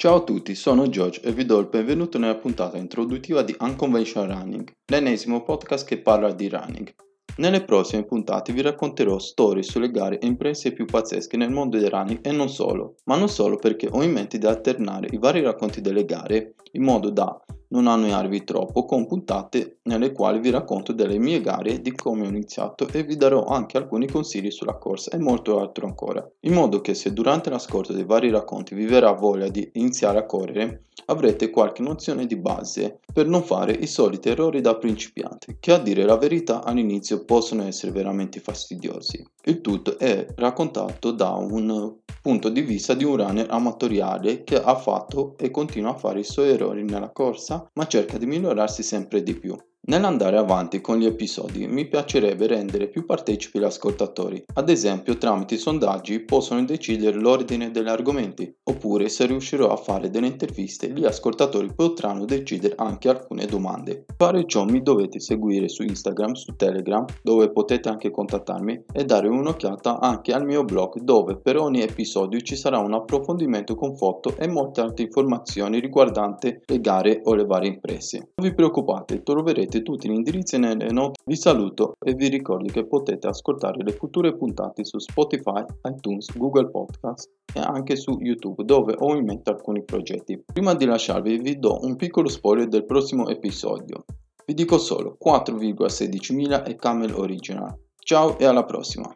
Ciao a tutti, sono George e vi do il benvenuto nella puntata introduttiva di Unconventional Running, l'ennesimo podcast che parla di running. Nelle prossime puntate vi racconterò storie sulle gare e imprese più pazzesche nel mondo del running e non solo, ma non solo perché ho in mente di alternare i vari racconti delle gare in modo da non annoiarvi troppo con puntate nelle quali vi racconto delle mie gare, di come ho iniziato e vi darò anche alcuni consigli sulla corsa e molto altro ancora, in modo che se durante l'ascolto dei vari racconti vi verrà voglia di iniziare a correre, avrete qualche nozione di base per non fare i soliti errori da principiante, che a dire la verità all'inizio possono essere veramente fastidiosi. Il tutto è raccontato da un punto di vista di un runner amatoriale che ha fatto e continua a fare i suoi errori nella corsa, ma cerca di migliorarsi sempre di più. Nell'andare avanti con gli episodi mi piacerebbe rendere più partecipi gli ascoltatori, ad esempio tramite sondaggi possono decidere l'ordine degli argomenti, oppure se riuscirò a fare delle interviste gli ascoltatori potranno decidere anche alcune domande. Per fare ciò mi dovete seguire su Instagram, su Telegram, dove potete anche contattarmi e dare un'occhiata anche al mio blog dove per ogni episodio ci sarà un approfondimento con foto e molte altre informazioni riguardanti le gare o le varie imprese. Non vi preoccupate, troverete Tutti gli indirizzi nelle note. Vi saluto e vi ricordo che potete ascoltare le future puntate su Spotify, iTunes, Google Podcast e anche su YouTube dove ho in mente alcuni progetti. Prima di lasciarvi vi do un piccolo spoiler del prossimo episodio. Vi dico solo 4,16.000 e Camel Original. Ciao e alla prossima!